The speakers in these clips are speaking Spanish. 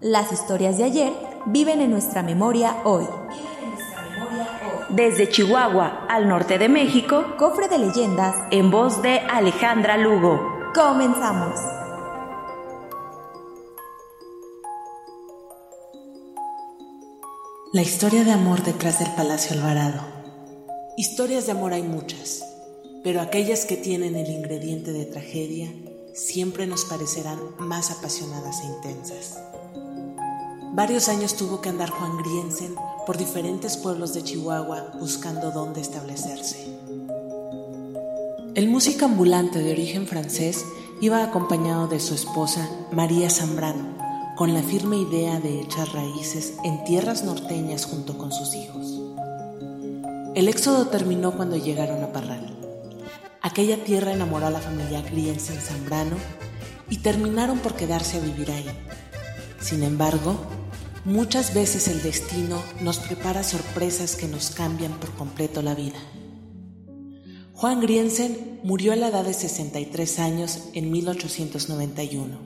Las historias de ayer viven en nuestra memoria hoy. Desde Chihuahua al norte de México, cofre de leyendas en voz de Alejandra Lugo. Comenzamos. La historia de amor detrás del Palacio Alvarado. Historias de amor hay muchas, pero aquellas que tienen el ingrediente de tragedia siempre nos parecerán más apasionadas e intensas. Varios años tuvo que andar Juan Griensen por diferentes pueblos de Chihuahua buscando dónde establecerse. El músico ambulante de origen francés iba acompañado de su esposa María Zambrano, con la firme idea de echar raíces en tierras norteñas junto con sus hijos. El éxodo terminó cuando llegaron a Parral. Aquella tierra enamoró a la familia Griensen Zambrano y terminaron por quedarse a vivir ahí. Sin embargo, muchas veces el destino nos prepara sorpresas que nos cambian por completo la vida. Juan Griensen murió a la edad de 63 años en 1891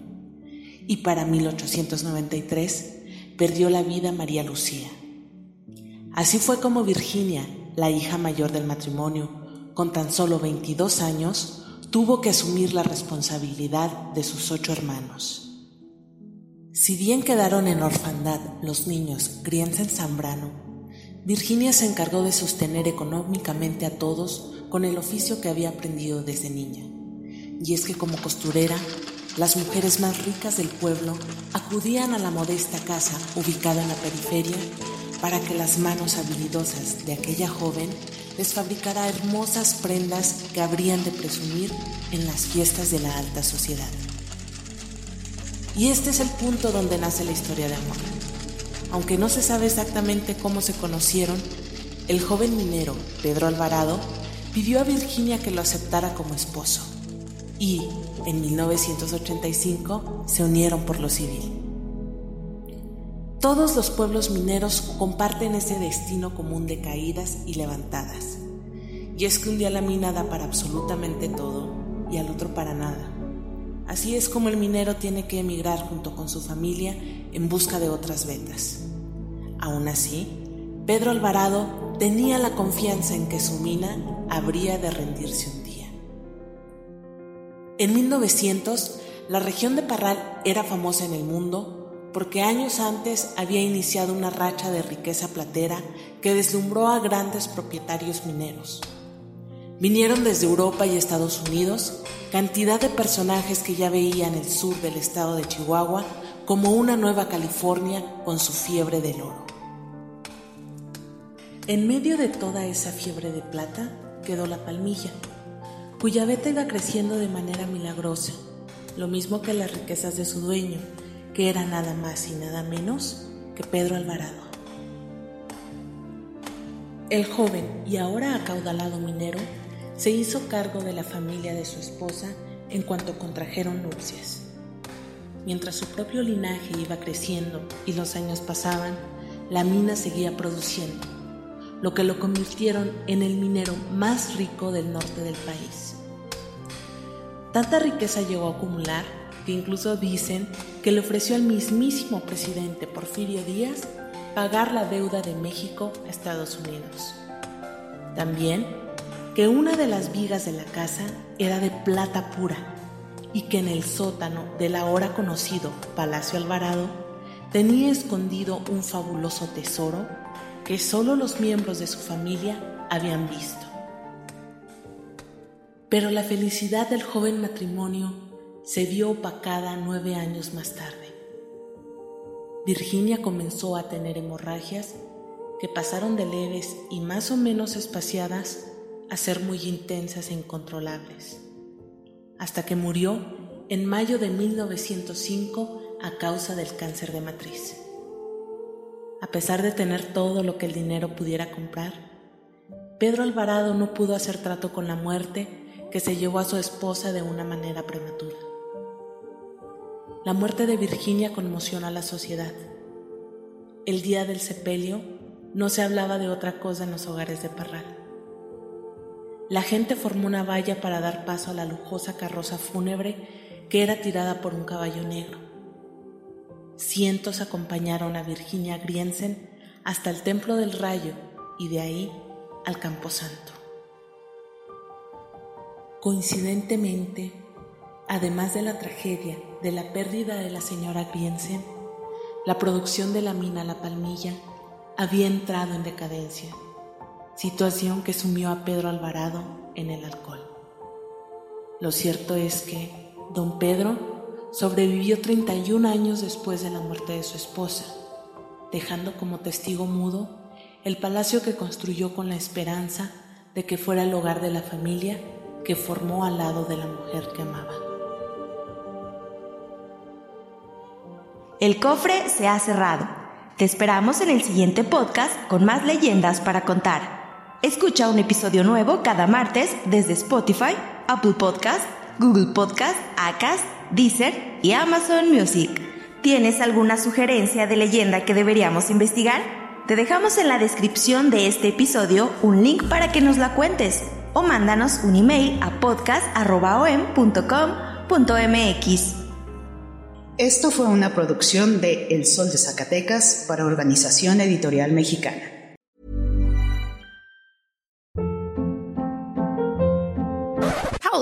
y para 1893 perdió la vida María Lucía. Así fue como Virginia, la hija mayor del matrimonio, con tan solo 22 años, tuvo que asumir la responsabilidad de sus ocho hermanos. Si bien quedaron en orfandad los niños Griensen Zambrano, Virginia se encargó de sostener económicamente a todos con el oficio que había aprendido desde niña. Y es que como costurera las mujeres más ricas del pueblo acudían a la modesta casa ubicada en la periferia para que las manos habilidosas de aquella joven les fabricara hermosas prendas que habrían de presumir en las fiestas de la alta sociedad. Y este es el punto donde nace la historia de amor. Aunque no se sabe exactamente cómo se conocieron, el joven minero, Pedro Alvarado, pidió a Virginia que lo aceptara como esposo. Y, en 1985 se unieron por lo civil. Todos los pueblos mineros comparten ese destino común de caídas y levantadas. Y es que un día la mina da para absolutamente todo y al otro para nada. Así es como el minero tiene que emigrar junto con su familia en busca de otras vetas. Aún así, Pedro Alvarado tenía la confianza en que su mina habría de rendirse un día. En 1900, la región de Parral era famosa en el mundo porque años antes había iniciado una racha de riqueza platera que deslumbró a grandes propietarios mineros. Vinieron desde Europa y Estados Unidos cantidad de personajes que ya veían el sur del estado de Chihuahua como una nueva California con su fiebre del oro. En medio de toda esa fiebre de plata quedó la palmilla cuya veta iba creciendo de manera milagrosa, lo mismo que las riquezas de su dueño, que era nada más y nada menos que Pedro Alvarado. El joven y ahora acaudalado minero se hizo cargo de la familia de su esposa en cuanto contrajeron nupcias. Mientras su propio linaje iba creciendo y los años pasaban, la mina seguía produciendo, lo que lo convirtieron en el minero más rico del norte del país. Tanta riqueza llegó a acumular que incluso dicen que le ofreció al mismísimo presidente Porfirio Díaz pagar la deuda de México a Estados Unidos. También que una de las vigas de la casa era de plata pura y que en el sótano del ahora conocido Palacio Alvarado tenía escondido un fabuloso tesoro que solo los miembros de su familia habían visto. Pero la felicidad del joven matrimonio se vio opacada nueve años más tarde. Virginia comenzó a tener hemorragias que pasaron de leves y más o menos espaciadas a ser muy intensas e incontrolables, hasta que murió en mayo de 1905 a causa del cáncer de matriz. A pesar de tener todo lo que el dinero pudiera comprar, Pedro Alvarado no pudo hacer trato con la muerte que se llevó a su esposa de una manera prematura. La muerte de Virginia conmociona a la sociedad. El día del sepelio no se hablaba de otra cosa en los hogares de Parral. La gente formó una valla para dar paso a la lujosa carroza fúnebre que era tirada por un caballo negro. Cientos acompañaron a Virginia Griensen hasta el Templo del Rayo y de ahí al Camposanto. Coincidentemente, además de la tragedia de la pérdida de la señora Griensen, la producción de la mina La Palmilla había entrado en decadencia, situación que sumió a Pedro Alvarado en el alcohol. Lo cierto es que don Pedro sobrevivió 31 años después de la muerte de su esposa, dejando como testigo mudo el palacio que construyó con la esperanza de que fuera el hogar de la familia que formó al lado de la mujer que amaba. El cofre se ha cerrado. Te esperamos en el siguiente podcast con más leyendas para contar. Escucha un episodio nuevo cada martes desde Spotify, Apple Podcast, Google Podcast, Acast Deezer y Amazon Music. ¿Tienes alguna sugerencia de leyenda que deberíamos investigar? Te dejamos en la descripción de este episodio un link para que nos la cuentes o mándanos un email a podcast.com.mx. Esto fue una producción de El Sol de Zacatecas para Organización Editorial Mexicana.